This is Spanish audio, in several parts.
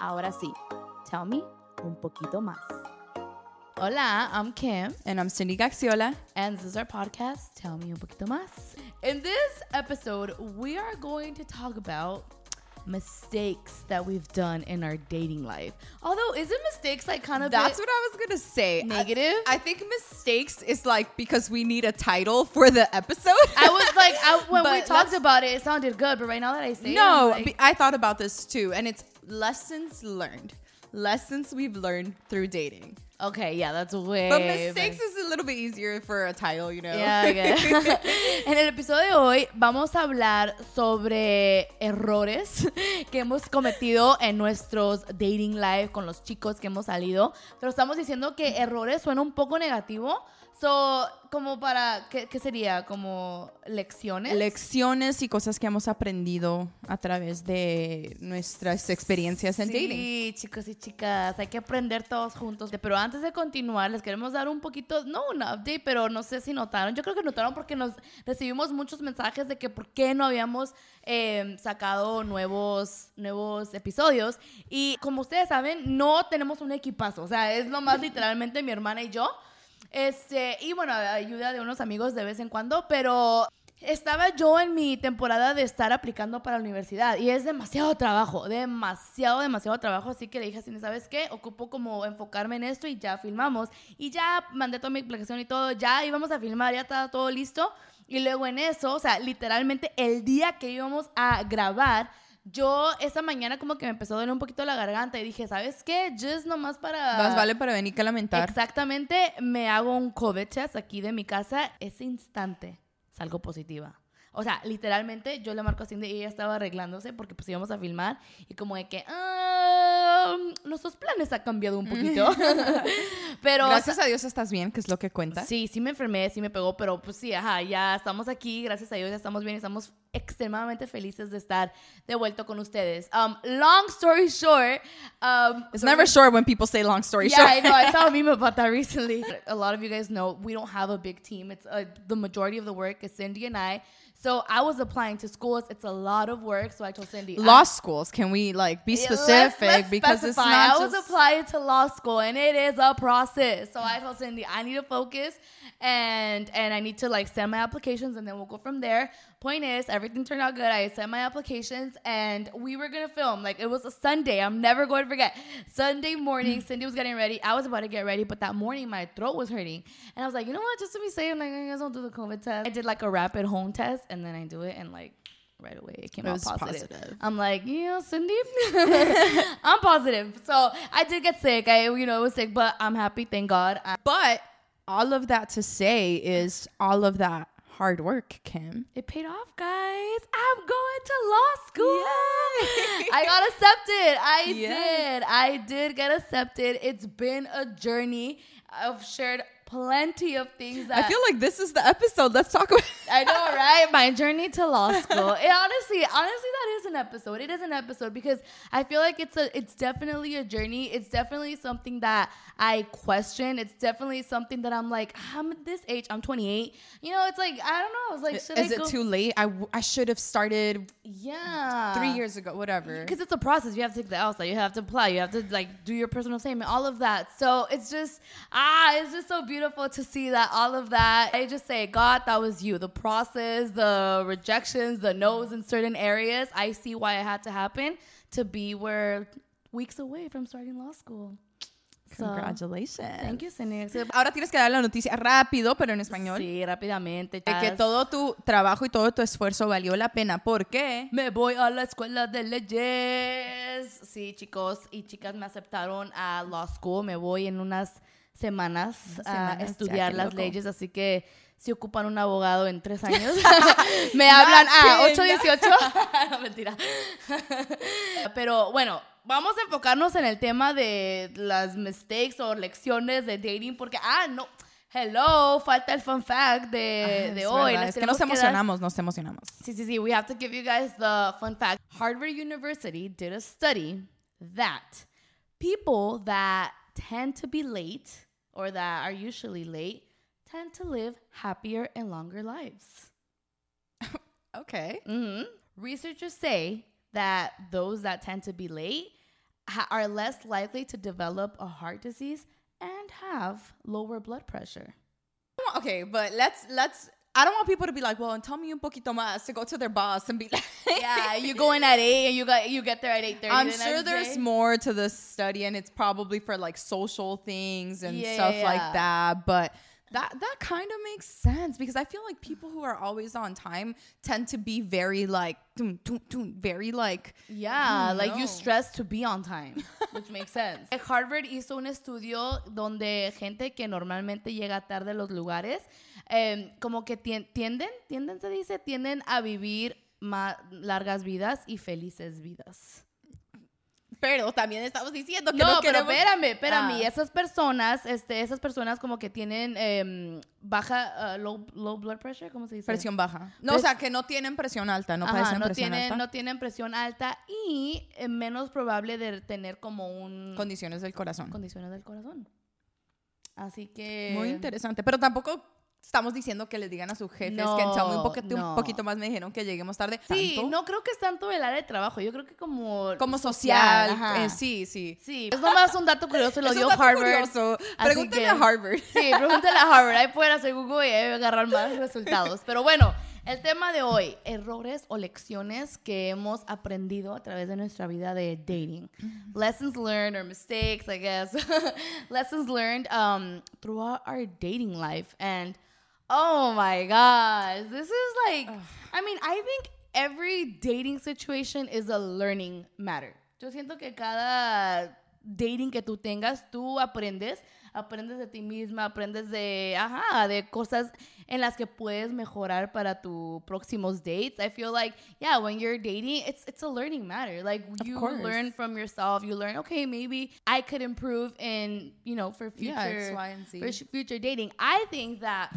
Ahora sí, tell me un poquito más. Hola, I'm Kim, And I'm Cindy Gaxiola. and this is our podcast, Tell Me Un Poquito Más. In this episode, we are going to talk about mistakes that we've done in our dating life. Although, isn't mistakes like kind of That's what I was gonna say. negative? I, I think mistakes is like because we need a title for the episode. I was like, I, when we talked about it, it sounded good, but right now that I say it, no, I'm like, I thought about this too, and it's lessons learned. Lessons we've learned through dating. okay, yeah, that's way. But mistakes is a little bit easier for a title, you know. Yeah, it. en el episodio de hoy vamos a hablar sobre errores que hemos cometido en nuestros dating life con los chicos que hemos salido. Pero estamos diciendo que errores suena un poco negativo. So, como para, ¿qué, qué sería? Como lecciones. Lecciones y cosas que hemos aprendido a través de nuestras experiencias en dating. Sí, chicos y chicas, hay que aprender todos juntos. Pero antes de continuar, les queremos dar un poquito, no un update, pero no sé si notaron. Yo creo que notaron porque nos recibimos muchos mensajes de que por qué no habíamos eh, sacado nuevos, nuevos episodios. Y como ustedes saben, no tenemos un equipazo. O sea, es lo más literalmente mi hermana y yo. Este, y bueno, ayuda de unos amigos de vez en cuando, pero estaba yo en mi temporada de estar aplicando para la universidad y es demasiado trabajo, demasiado, demasiado trabajo. Así que le dije a Cindy, ¿sabes qué? Ocupo como enfocarme en esto y ya filmamos. Y ya mandé toda mi aplicación y todo, ya íbamos a filmar, ya estaba todo listo. Y luego en eso, o sea, literalmente el día que íbamos a grabar, yo esa mañana como que me empezó a doler un poquito la garganta y dije, ¿sabes qué? Just nomás para... Más vale para venir que lamentar. Exactamente, me hago un COVID test aquí de mi casa. Ese instante salgo positiva. O sea, literalmente yo le marco a Cindy y ella estaba arreglándose porque pues íbamos a filmar y como de que "Ah, nuestros planes han cambiado un poquito. pero Gracias a Dios estás bien, que es lo que cuenta. Sí, sí me enfermé, sí me pegó, pero pues sí, ajá, ya estamos aquí, gracias a Dios, ya estamos bien, estamos extremadamente felices de estar de vuelta con ustedes. Um, long story short, um, It's never short when people say long story yeah, short. I know. I saw a meme about that recently. A lot of you guys know we don't have a big team. It's uh, the majority of the work is Cindy and I. So I was applying to schools. It's a lot of work. So I told Cindy, law schools. Can we like be specific let's- let's because it's not I was applying to law school, and it is a process. So I told Cindy, I need to focus, and and I need to like send my applications, and then we'll go from there. Point is, everything turned out good. I sent my applications, and we were gonna film. Like it was a Sunday. I'm never going to forget. Sunday morning, Cindy was getting ready. I was about to get ready, but that morning my throat was hurting, and I was like, you know what? Just to be safe, like I guess I'll do the COVID test. I did like a rapid home test, and then I do it, and like right away it came It out positive. positive. I'm like, yeah, Cindy, I'm positive. So I did get sick. I, you know, it was sick, but I'm happy. Thank God. I- But all of that to say is all of that hard work, Kim. it paid off, guys. I'm going to law school. Yay. I got accepted. I Yes. did. I did get accepted. It's been a journey. I've shared plenty of things that I feel like this is the episode. Let's talk about. I know, right? My journey to law school. It honestly, honestly, an episode. It is an episode because I feel like it's a, it's definitely a journey. It's definitely something that I question. It's definitely something that I'm like, I'm at this age. I'm 28. You know, it's like I don't know. It's like, should Is I it go? too late? I, w- I should have started yeah, three years ago. Whatever. because it's a process. You have to take the outside. You have to apply. You have to like do your personal statement. All of that. So it's just ah, it's just so beautiful to see that all of that. I just say, God, that was you. The process, the rejections, the no's in certain areas. I see why it had to happen to be where weeks away from starting law school. So, Congratulations. Thank you. Ahora tienes que dar la noticia rápido, pero en español. Sí, rápidamente. De que todo tu trabajo y todo tu esfuerzo valió la pena. ¿Por qué? Me voy a la escuela de leyes. Sí, chicos y chicas me aceptaron a law school. Me voy en unas semanas, a semanas, ya, estudiar qué las loco. leyes, así que si ocupan un abogado en tres años, me hablan a kidding. 818. no, mentira. Pero bueno, vamos a enfocarnos en el tema de las mistakes o lecciones de dating, porque, ah, no. Hello, falta el fun fact de, de Es hoy. Es que nos dar- emocionamos, nos emocionamos. Sí, sí, sí. We have to give you guys the fun fact. Harvard University did a study that people that tend to be late or that are usually late tend to live happier and longer lives. Okay. hmm Researchers say that those that tend to be late ha- are less likely to develop a heart disease and have lower blood pressure. Okay, but let's let's. I don't want people to be like, well, and tell me un poquito más to go to their boss and be like, Yeah, you go in at eight and you got you get there at eight thirty. I'm sure there's more to the study, and it's probably for like social things and Yeah, stuff yeah. like that. But that that kind of makes sense because I feel like people who are always on time tend to be very like, dun, dun, dun, very like, Yeah, like you stress to be on time, which makes sense. Harvard hizo un estudio donde gente que normalmente llega tarde a los lugares, em, como que tien- tienden, tienden se dice, tienden a vivir más largas vidas y felices vidas. Pero también estamos diciendo que No, no, pero espérame, espérame. Ah. Esas personas, este, esas personas como que tienen em, baja, ah, low, low blood pressure, ¿cómo se dice? presión baja. No, o sea, que no tienen presión alta, no Ajá, padecen no presión tienen, alta. no tienen presión alta y eh, menos probable de tener como un Condiciones del corazón. condiciones del corazón. Así que Muy interesante. Pero tampoco estamos diciendo que les digan a sus jefes que en Me un, No, poquito, un no. poquito más me dijeron que lleguemos tarde. Sí, ¿Tanto? no creo que es tanto el área de trabajo. Yo creo que como Como social. eh, sí, sí. Sí, es nomás un dato curioso, lo Es un dio dato Harvard. curioso. Pregúntale que- a Harvard. Sí, pregúntale a Harvard. Ahí pueden hacer Google y ahí agarrar más resultados. Pero bueno, el tema de hoy, errores o lecciones que hemos aprendido a través de nuestra vida de dating. Lessons learned or mistakes, I guess. Lessons learned um, throughout our dating life. And oh my gosh, this is like, I mean, I think every dating situation is a learning matter. Yo siento que cada dating que tú tengas, tú aprendes, aprendes de ti misma, aprendes de, ajá, de cosas en las que puedes mejorar para tus próximos dates. I feel like, yeah, when you're dating, it's it's a learning matter. Like you course. learn from yourself. You learn, okay, maybe I could improve in, you know, for future Yeah, X, Y, and Z. for future dating. I think that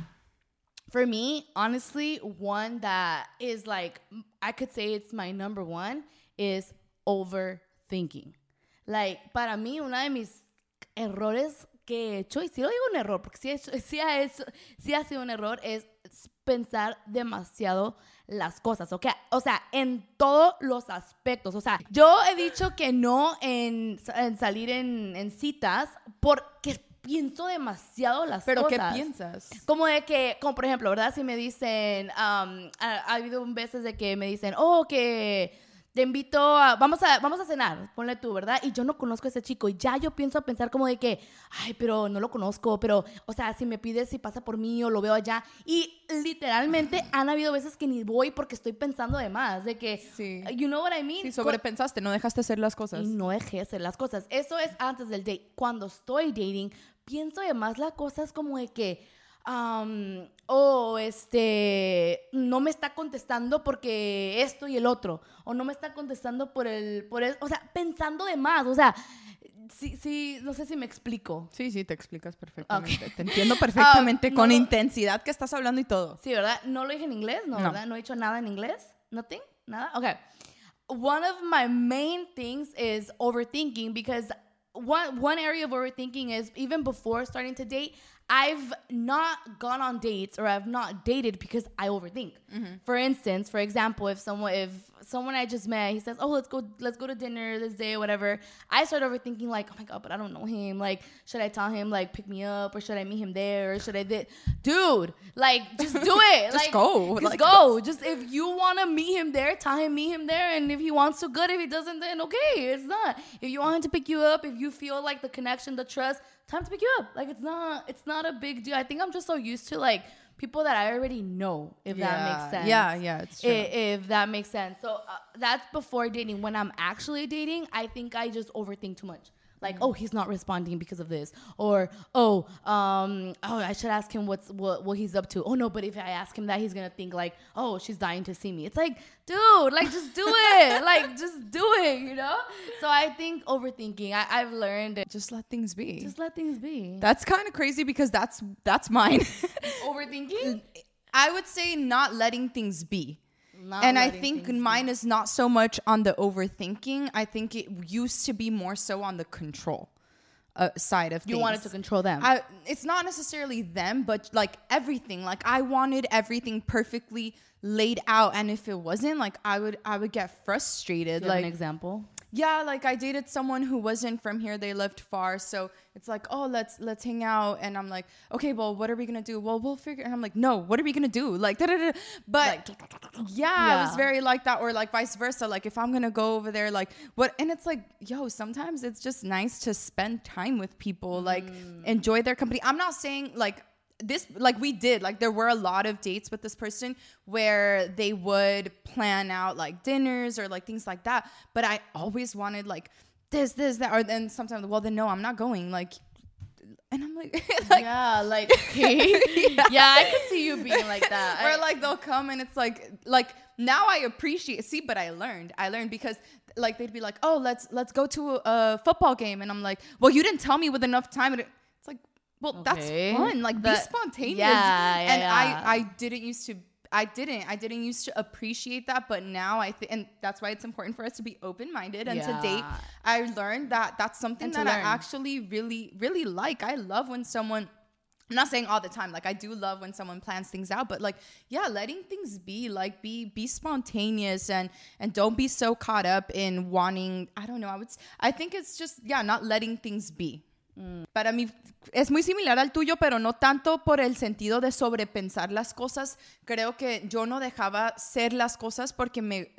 for me, honestly, one that is like I could say it's my number one is overthinking. Like, para mí, uno de mis errores que he hecho, y si lo digo un error, porque sí, he sí, ha, hecho- sí ha sido un error, es pensar demasiado las cosas, ¿ok? O sea, en todos los aspectos. O sea, yo he dicho que no en, en salir en, en citas porque pienso demasiado las Pero ¿qué cosas. piensas? Como de que, como por ejemplo, ¿verdad? Si me dicen, um, ha, ha habido veces de que me dicen, oh, que te invito a, vamos a, vamos a cenar, ponle tú, ¿verdad? Y yo no conozco a ese chico y ya yo pienso a pensar como de que, ay, pero no lo conozco, pero, o sea, si me pides si pasa por mí o lo veo allá. Y literalmente han habido veces que ni voy porque estoy pensando de más, de que, Sí. you know what I mean? Sí, sobrepensaste, no dejaste hacer las cosas. Y no dejé de hacer las cosas. Eso es antes del date. Cuando estoy dating, pienso además las cosas como de que, um, oh, este, no me está contestando porque esto y el otro. O no me está contestando por el, por el, o sea, pensando de más. O sea, sí, sí, no sé si me explico. Sí, sí, te explicas perfectamente. Te entiendo perfectamente Ah, con intensidad que estás hablando y todo. Sí, ¿verdad? No lo dije en inglés, no, No. ¿verdad? No he dicho nada en inglés. Nothing? Nada? Okay. One of my main things is overthinking because one one area of overthinking is even before starting to date, I've not gone on dates or I've not dated because I overthink. Mm-hmm. For instance, for example, if someone if someone I just met, he says, "Oh, let's go let's go to dinner this day or whatever." I start overthinking like, "Oh my god, but I don't know him. Like, should I tell him like pick me up or should I meet him there or should I thi-" Dude, like just do it. Just like go. Just Like- go. Just if you want to meet him there, tell him meet him there and if he wants to good, if he doesn't then okay, it's not. If you want him to pick you up, if you feel like the connection, the trust, time to pick you up. Like it's not it's not a big deal. I think I'm just so used to like people that I already know, if that makes sense. Yeah, yeah, it's true. I- If, that makes sense. So uh, that's before dating. When I'm actually dating, I think I just overthink too much. Like, oh, he's not responding because of this, or oh, um, oh, I should ask him what's what what he's up to. Oh no, but if I ask him that, he's gonna think like, oh, she's dying to see me. It's like, dude, like just do it, like just do it, you know. So I think overthinking. I, I've learned it. Just let things be. Just let things be. that's kind of crazy because that's that's mine. overthinking. I would say not letting things be. Not and I think mine is not so much on the overthinking. I think it used to be more so on the control uh, side of things. you things. wanted to control them. I, it's not necessarily them, but like everything. Like I wanted everything perfectly laid out, and if it wasn't, like I would, I would get frustrated. Do you have like an example. Yeah, like I dated someone who wasn't from here. They lived far, so it's like, oh, let's let's hang out. And I'm like, okay, well, what are we gonna do? Well, we'll figure. And I'm like, no, what are we gonna do? Like, da-da-da. but yeah, it was very like that, or like vice versa. Like if I'm gonna go over there, like what? And it's like, yo, sometimes it's just nice to spend time with people, like enjoy their company. I'm not saying like this like we did like there were a lot of dates with this person where they would plan out like dinners or like things like that but i always wanted like this this that or then sometimes well then no i'm not going like and i'm like, like yeah, like okay. yeah. I could see you being like that. I- like they'll come and it's like like now I appreciate see but I learned I learned because like they'd be like oh let's let's go to a football game and I'm like well you didn't tell me with enough time and it- it's like well Okay. that's fun like be spontaneous yeah, yeah, and yeah. I I didn't used to I didn't I didn't used to appreciate that but now I think and that's why it's important for us to be open minded and to date I learned that that's something And that I actually really really like I love when someone I'm not saying all the time. Like I do love when someone plans things out, but like yeah, letting things be, like be be spontaneous and and don't be so caught up in wanting. I don't know. I would. I think it's just yeah, not letting things be. Para mí es muy similar al tuyo, pero no tanto por el sentido de sobrepensar las cosas. Creo que yo no dejaba ser las cosas porque me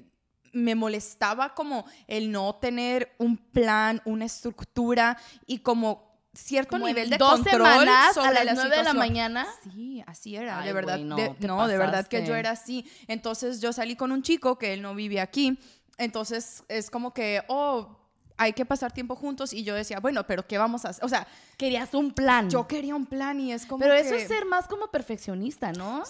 me molestaba como el no tener un plan, una estructura y como cierto como nivel de dos control semanas sobre a las la nueve de la mañana. Sí, así era, Ay, de verdad. no, de, no, de verdad que yo era así. Entonces yo salí con un chico que él no vive aquí. Entonces es como que, oh, hay que pasar tiempo juntos. Y yo decía, bueno, pero ¿qué vamos a hacer? O sea, Querías un plan. yo quería un plan y es como Pero que- eso es ser más como perfeccionista, ¿no?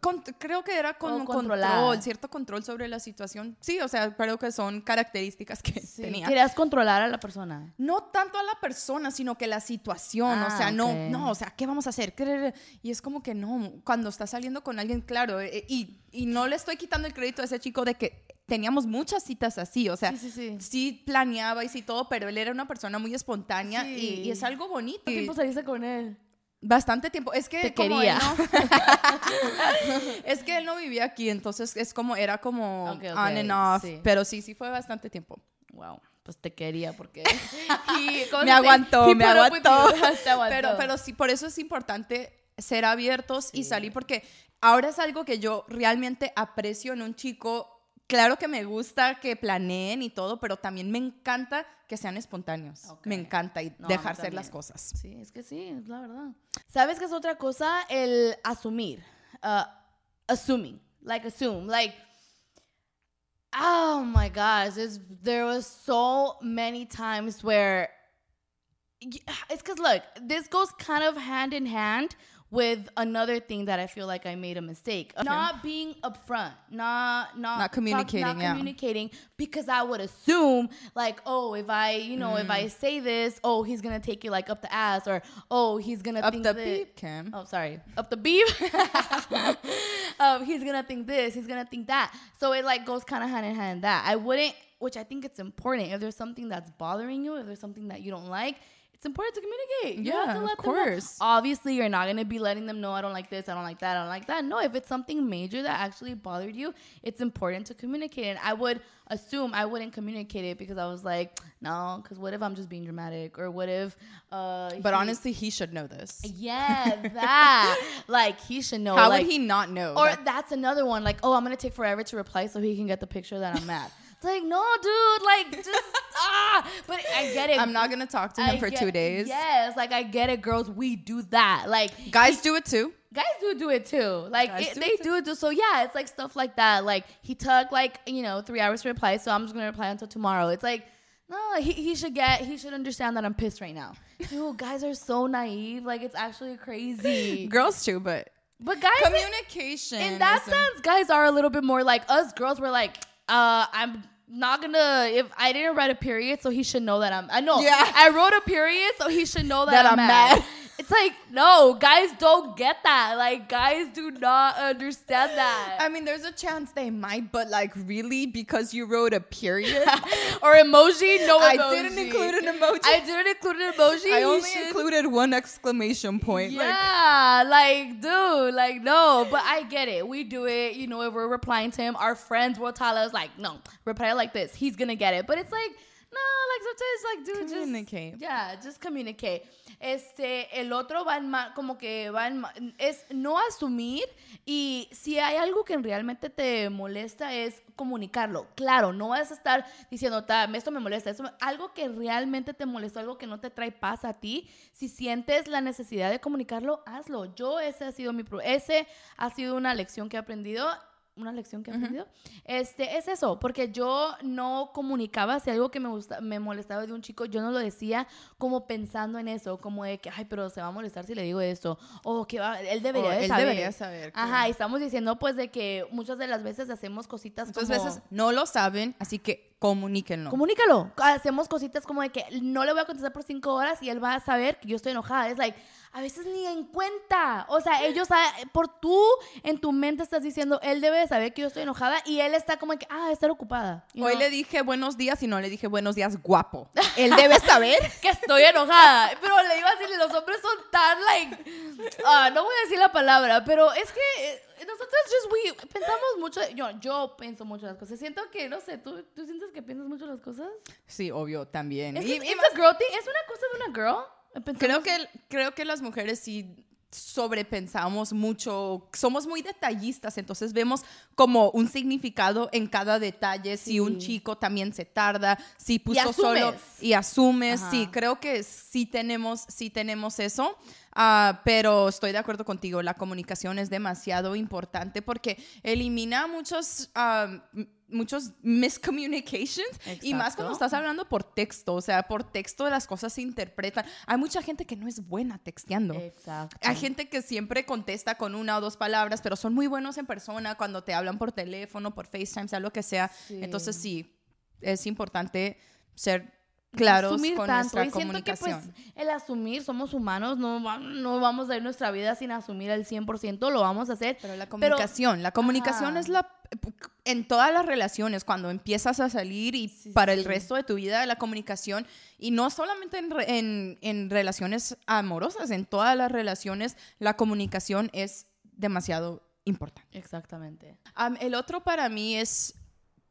Con- creo que era con un control, cierto control sobre la situación. Sí, o sea, creo que son características que tenía. Querías controlar a la persona. No tanto a la persona, sino que la situación. o Ah, sea, no, ok. no, o sea, ¿qué vamos a hacer? ¿Qué- Y es como que no, cuando estás saliendo con alguien, claro, eh, y, y no le estoy quitando el crédito a ese chico de que teníamos muchas citas así, o sea, Sí, sí, sí. sí planeaba y sí todo, pero él era una persona muy espontánea y, Sí. y es algo bonito. ¿Cuánto tiempo saliste con él? Bastante tiempo. Es que Te como quería. él no- es que él no vivía aquí, entonces es como era como Ok, ok, on and off, sí. pero sí, sí fue bastante tiempo. Wow, pues te quería porque he- ¿cómo me aguantó, me aguantó. Te aguantó. Pero, pero sí, por eso es importante ser abiertos y salir, porque ahora es algo que yo realmente aprecio en un chico. Claro que me gusta que planeen y todo, pero también me encanta que sean espontáneos. Me encanta y No, dejar ser las cosas. Sí, es que sí, es la verdad. ¿Sabes qué es otra cosa? El asumir. Uh, assuming. Like, assume. Like, oh my gosh. There was so many times where. It's because, look, this goes kind of hand in hand with another thing that I feel like I made a mistake. Not being upfront, not not Not communicating, not yeah. communicating because I would assume like, oh, if I, you know, if Mm. I say this, oh, he's gonna take it like up the ass, or oh, he's gonna Up think the thi- beep, Kim. Oh, sorry, up the beef. um, he's gonna think this, he's gonna think that. So it like goes kind of hand in hand. That I wouldn't, which I think it's important. If there's something that's bothering you, if there's something that you don't like. It's important to communicate. You have Yeah, to of let them know. course. Obviously, you're not gonna be letting them know I don't like this, I don't like that, I don't like that. No, if it's something major that actually bothered you, it's important to communicate. And I would assume I wouldn't communicate it because I was like, no, because what if I'm just being dramatic, or what if? Uh, But he- honestly, he should know this. yeah, that like he should know. How like, would he not know? Or that- that's another one. Like, oh, I'm gonna take forever to reply so he can get the picture that I'm mad. It's like, no, dude, like just ah. But I get it. I'm not gonna talk to him I for get- two days. Yes, like I get it, girls. We do that. Like Guys do it too. guys do do it too. Like it, do they it do do. So yeah, it's like stuff like that. Like he took like you know three hours to reply, so I'm just gonna reply until tomorrow. It's like. No, he, he should get he should understand that I'm pissed right now. Dude, guys are so naive. Like it's actually crazy. Girls too, but But guys communication. in that sense, guys are a little bit more like us girls were like, uh, I'm not gonna if I didn't write a period, so he should know that I'm I know. Yeah. I wrote a period, so he should know that, That I'm, I'm mad. mad. It's like, no, guys don't get that. Like guys do not understand that. I mean, there's a chance they might, but like really, because you wrote a period. or emoji, no emoji. I didn't include an emoji. I didn't include an emoji. I only should- included one exclamation point. Like, Yeah, like, dude, like, no, but I get it. We do it, you know, if we're replying to him, our friends will tell us, like, no, reply like this. He's gonna get it. But it's like, No, like sometimes like dude Communicate. just yeah, just communicate. Este, el otro va en ma- como que va en ma- es no asumir y si hay algo que realmente te molesta es comunicarlo. Claro, no vas a estar diciendo, "Ta, esto me molesta, esto me-". algo que realmente te molesta, algo que no te trae paz a ti, si sientes la necesidad de comunicarlo, hazlo. Yo ese ha sido mi ese ha sido una lección que he aprendido una lección que he aprendido. Este, es eso, porque yo no comunicaba si algo que me gusta, me molestaba de un chico, yo no lo decía como pensando en eso, como de que, ay, pero se va a molestar si le digo esto, o que va, él debería O de él saber. debería saber que- Ajá, y estamos diciendo pues de que muchas de las veces hacemos cositas Muchas como... veces no lo saben, así que comuníquenlo. Comunícalo. Hacemos cositas como de que no le voy a contestar por cinco horas y él va a saber que yo estoy enojada. Es like, a veces ni en cuenta. O sea, ellos, ah, por tú, en tu mente estás diciendo, él debe de saber que yo estoy enojada y él está como que, ah, estar ocupada. Hoy le dije buenos días y no le dije buenos días guapo. Él debe saber. que estoy enojada. Pero le iba a decir, los hombres son tan, like, ah, no voy a decir la palabra, pero es que eh, nosotros just we pensamos mucho, yo, yo pienso mucho las cosas. Siento que, no sé, ¿tú, ¿tú sientes que piensas mucho las cosas? Sí, obvio, también. Es, Y- que y es más- a girl thing, es una cosa de una girl. Creo, que, creo que las mujeres sí sobrepensamos mucho, somos muy detallistas, entonces vemos como un significado en cada detalle, si un chico también se tarda, si puso solo y asumes, Ajá. sí, creo que sí tenemos, sí tenemos eso, ah, pero estoy de acuerdo contigo, la comunicación es demasiado importante porque elimina muchos... ah, muchos miscommunications y más cuando Exacto. estás hablando por texto, o sea, por texto las cosas se interpretan. Hay mucha gente que no es buena texteando. Exacto. Hay gente que siempre contesta con una o dos palabras, pero son muy buenos en persona cuando te hablan por teléfono, por FaceTime, sea lo que sea. Sí. Entonces sí, es importante ser claros asumir con tanto. nuestra y siento que pues comunicación. el asumir, somos humanos, no, no vamos a ir nuestra vida sin asumir al 100%, lo vamos a hacer. pero la comunicación, la comunicación Ajá. es la en todas las relaciones cuando empiezas a salir y Sí, para sí. el resto de tu vida la comunicación y no solamente en, re- en, en relaciones amorosas, en todas las relaciones la comunicación es demasiado importante. Exactamente. Um, el otro para mí es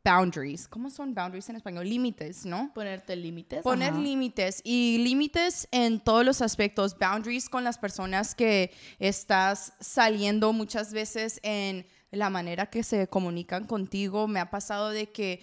boundaries. ¿Cómo son boundaries en español? Límites, ¿no? Ponerte límites. Poner límites y límites en todos los aspectos. Boundaries con las personas que estás saliendo muchas veces en la manera que se comunican contigo. Me ha pasado de que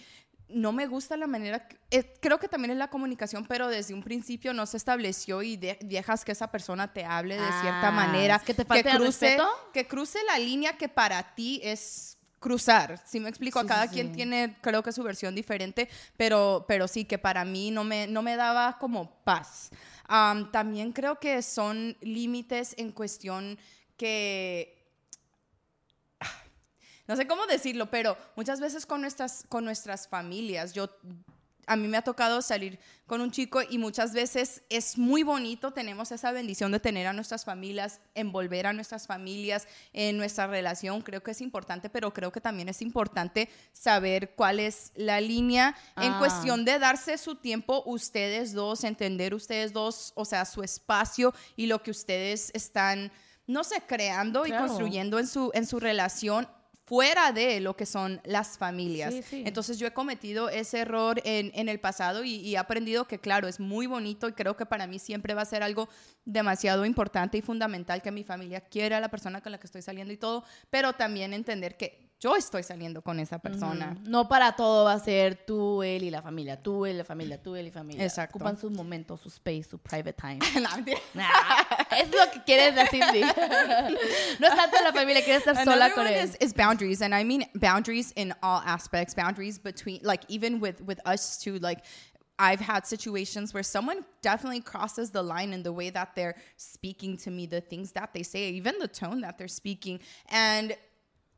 no me gusta la manera, que- eh, creo que también es la comunicación, pero desde un principio no se estableció y de- dejas que esa persona te hable de cierta Ah, manera, que te el cruce, respeto. que cruce la línea que para ti es cruzar. Si me explico, Sí, a cada sí, quien tiene, creo que su versión diferente, pero, pero sí que para mí no me, no me daba como paz. Am, también creo que son límites en cuestión que no sé cómo decirlo, pero muchas veces con nuestras, con nuestras familias, yo, a mí me ha tocado salir con un chico y muchas veces es muy bonito, tenemos esa bendición de tener a nuestras familias, envolver a nuestras familias en nuestra relación, creo que es importante, pero creo que también es importante saber cuál es la línea en Ah. cuestión de darse su tiempo ustedes dos, entender ustedes dos, o sea, su espacio y lo que ustedes están, no sé, creando y construyendo en su, en su relación fuera de lo que son las familias. Sí, sí. Entonces yo he cometido ese error en, en el pasado y, y he aprendido que, claro, es muy bonito y creo que para mí siempre va a ser algo demasiado importante y fundamental que mi familia quiera a la persona con la que estoy saliendo y todo, pero también entender que yo estoy saliendo con esa persona. No para todo va a ser tú, él y la familia, tú, él, la familia, tú, él y familia. Exacto. Ocupan sus momentos, su space, su private time. Nah, es lo que quieres decir. No es tanto la familia, quieres estar sola Another con one él. is, is boundaries, and I mean boundaries in all aspects. Boundaries between, like, even with with us too. Like, I've had situations where someone definitely crosses the line in the way that they're speaking to me, the things that they say, even the tone that they're speaking, and.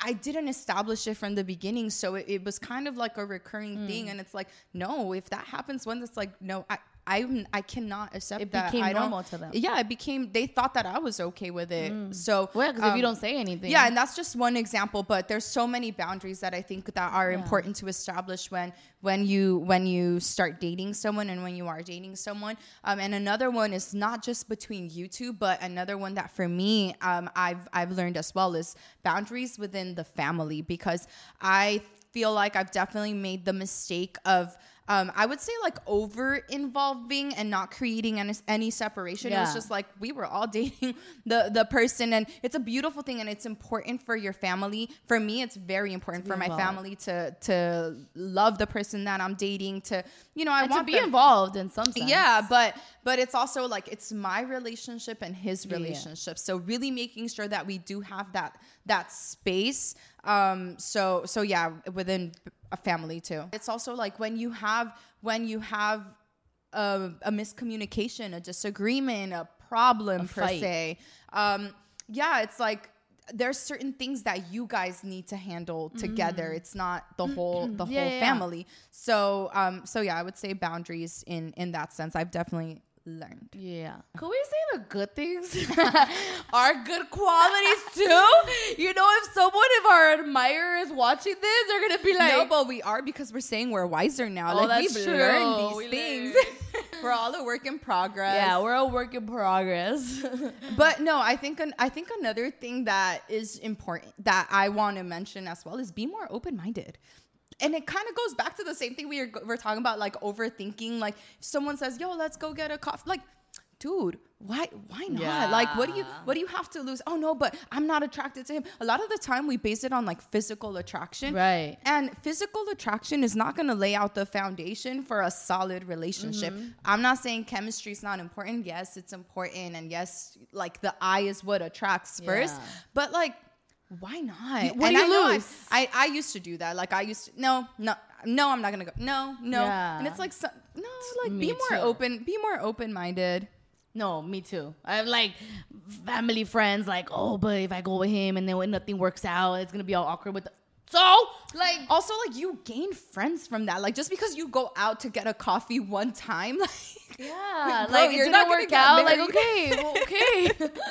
I didn't establish it from the beginning, so it, it was kind of like a recurring thing, mm. and it's like, no, if that happens once, it's like, no, I, I, I cannot accept It that. became I normal to them. Yeah, it became. They thought that I was okay with it, so Well, because if you um, don't say anything. yeah, and that's just one example, but there's so many boundaries that I think that are Yeah. important to establish when when you when you start dating someone and when you are dating someone. Um, and another one is not just between you two, but another one that for me um, I've I've learned as well is boundaries within the family because I feel like I've definitely made the mistake of um, I would say like over involving and not creating any, any separation. It was just like we were all dating the the person, and it's a beautiful thing, and it's important for your family. For me, it's very important for my family to to love the person that I'm dating. To you know, I And to be them- involved in some sense. yeah, but but it's also like it's my relationship and his Yeah, yeah. relationship. So really making sure that we do have that that space. Um so so yeah, within a family too. It's also like when you have when you have a, a miscommunication, a disagreement, a problem per fight. se. Um yeah, it's like there's certain things that you guys need to handle together. It's not the whole the. Yeah, whole yeah. family. So um so yeah, I would say boundaries in in that sense. I've definitely learned. Yeah. Could we say the good things are good qualities too? You know, if someone, if our admirer is watching this, they're gonna be like, no, but we are because we're saying we're wiser now. Oh, like we've true. learned these We things. learned. we're all a work in progress. "Yeah, we're a work in progress." but no, I think an, I think another thing that is important that I want to mention as well is be more open minded. And it kind of goes back to the same thing we were, we're talking about, like overthinking. Like if someone says, "Yo, let's go get a coffee," like, dude, why why not? Like, what do you what do you have to lose? Oh no, but I'm not attracted to him. A lot of the time, we base it on like physical attraction, Right. And physical attraction is not going to lay out the foundation for a solid relationship. Mm-hmm. I'm not saying chemistry is not important. Yes, it's important, and yes, like the eye is what attracts first. But like, why not? What And do you I- lose? I, I used to do that. Like I used to no no no I'm not gonna go no no Yeah. and it's like so, no like Me be more too. open be more open minded. no, me too. I have like family friends, like, oh, but if I go with him and then when nothing works out, it's gonna be all awkward with. The- so, like, Also, like you gain friends from that. Like just because you go out to get a coffee one time, like yeah, Bro, like it you're didn't not gonna work out. Like, okay, well, okay.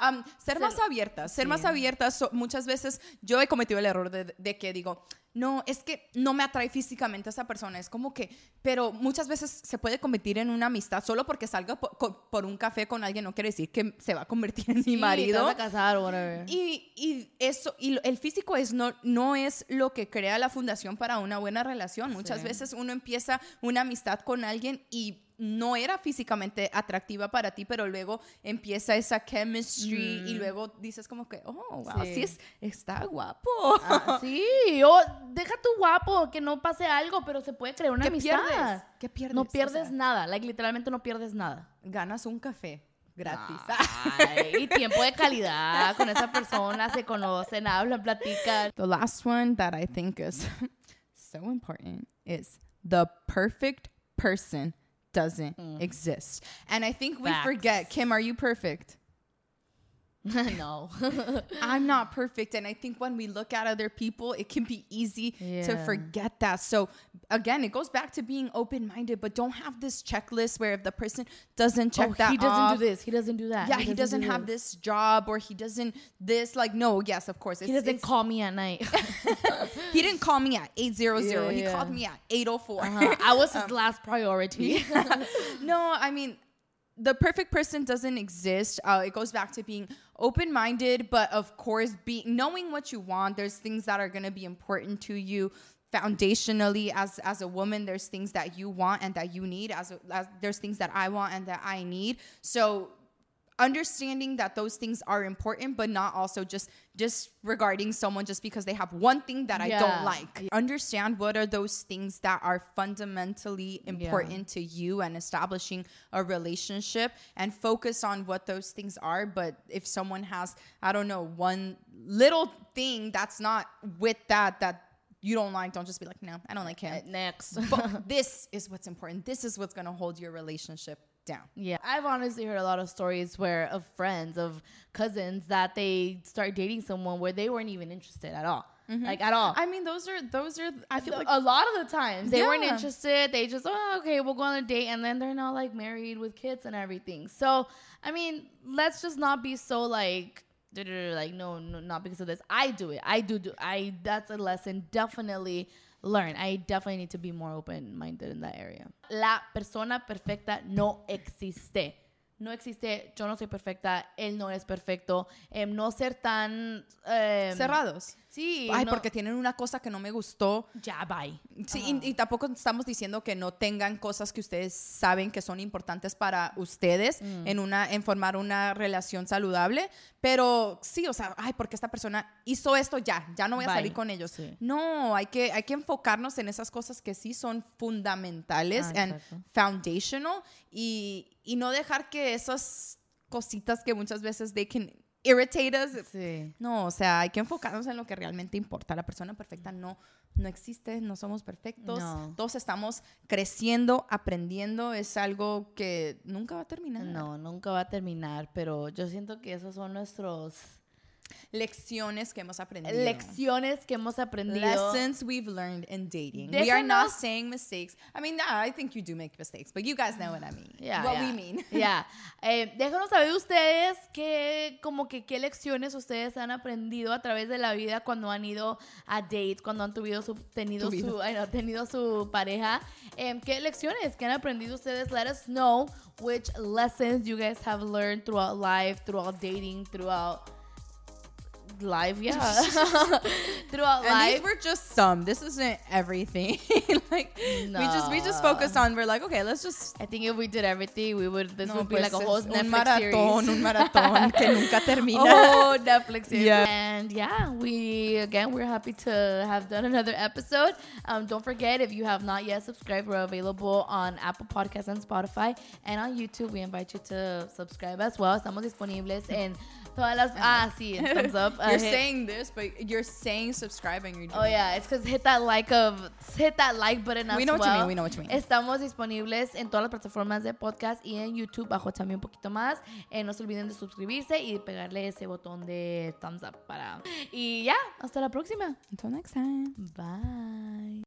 Um, ser más abiertas, ser más abiertas. so- muchas veces yo he cometido el error de, de que digo, no, es que no me atrae físicamente esa persona. Es como que, pero muchas veces se puede convertir en una amistad solo porque salga por, un café con alguien no quiere decir que se va a convertir en mi te marido. vas a casar o whatever. Y, y eso, y el físico es no, no es lo que crea la fundación para una buena relación. Muchas Sí. veces uno empieza una amistad con alguien y no era físicamente atractiva para ti, pero luego empieza esa chemistry y luego dices como que, oh, wow, Mm. Sí. sí, es, está guapo. Ah, sí, o deja tu guapo, que no pase algo, pero se puede crear una ¿Qué amistad. pierdes? ¿Qué pierdes? No O pierdes sea, nada, like, literalmente no pierdes nada. Ganas un café gratis. Ay, y tiempo de calidad con esa persona, se conocen, hablan, platican. The last one that I think is so important is the perfect person doesn't exist. And I think we Mm. Facts. forget, Kim, are you perfect? no. I'm not perfect. And I think when we look at other people, it can be easy to forget that. So again, it goes back to being open minded, but don't have this checklist where if the person doesn't check oh, that he doesn't off, do this, he doesn't do that. yeah, he doesn't do have this job or he doesn't this. Like, no, yes, of course. He doesn't call me at night. he didn't call me at 800. Yeah, he yeah. called me at 804. Uh-huh. I was his last priority. no, I mean, the perfect person doesn't exist. Uh, it goes back to being open minded, but of course, be knowing what you want. There's things that are going to be important to you foundationally as as a woman there's things that you want and that you need as, a, as there's things that i want and that i need so understanding that those things are important but not also just disregarding someone just because they have one thing that i don't like. Understand what are those things that are fundamentally important to you and establishing a relationship and focus on what those things are. But if someone has i don't know one little thing that's not with that that you don't like don't just be like no i don't like him. Next. but this is what's important. This is what's going to hold your relationship down Yeah, I've honestly heard a lot of stories where of friends, of cousins that they start dating someone where they weren't even interested at all, mm-hmm. like at all. i mean those are those are i feel like a lot of the times they weren't interested. They just oh okay, we'll go on a date, and then they're now like married with kids and everything. So I mean, let's just not be so like like no, no not because of this. I do it. I do do. I that's a lesson definitely learn. I definitely need to be more open minded in that area. La persona perfecta no existe. No existe, yo no soy perfecta, él no es perfecto, em, no ser tan... em, Cerrados. Sí. Ay, no- porque tienen una cosa que no me gustó. Ya, bye. Sí, y, y tampoco estamos diciendo que no tengan cosas que ustedes saben que son importantes para ustedes Mm. en una en formar una relación saludable, pero sí, o sea, ay, porque esta persona hizo esto ya, ya no voy a Bye. salir con ellos. Sí. No, hay que hay que enfocarnos en esas cosas que sí son fundamentales Ah, and foundational y, y no dejar que esas cositas que muchas veces they can irritate us Sí. no, o sea, hay que enfocarnos en lo que realmente importa. La persona perfecta no, no existe, no somos perfectos. No. Todos estamos creciendo, aprendiendo. Es algo que nunca va a terminar. No, nunca va a terminar, pero yo siento que esos son nuestros Lecciones que hemos aprendido. lecciones que hemos aprendido. Lessons we've learned in dating. We are not saying mistakes. I mean, nah, I think you do make mistakes, but you guys know what I mean. Yeah, what yeah. we mean. Ya. Eh, déjanos saber ustedes qué, como que qué lecciones ustedes han aprendido a través de la vida cuando han ido a dates, cuando han tuvido su, tenido, Tu su, ay, no, tenido su pareja. Em, ¿Qué lecciones que han aprendido ustedes? Let us know which lessons you guys have learned throughout life, throughout dating, throughout life, yeah. throughout And these life. were just some. This isn't everything. like we just we just focused on. We're like, okay, let's just I think if we did everything, we would. This No, would be pues like a whole un Netflix maratón, series. un maratón que nunca termina. Oh, Netflix series. Yeah. And yeah, we again we're happy to have done another episode. Um, don't forget if you have not yet subscribed, we're available on Apple Podcasts and Spotify, and on YouTube. We invite you to subscribe as well. Estamos disponibles en todas las. Ah, sí, en thumbs up. You're saying this, but you're saying subscribe and you're doing Oh yeah, it's because hit that like of hit that like button as We know what you mean, we know what you mean. Estamos disponibles en todas las plataformas de podcast y en YouTube bajo también un poquito más. Eh, no se olviden de suscribirse y de pegarle ese botón de thumbs up para. Y ya, hasta la próxima. Until next time. Bye.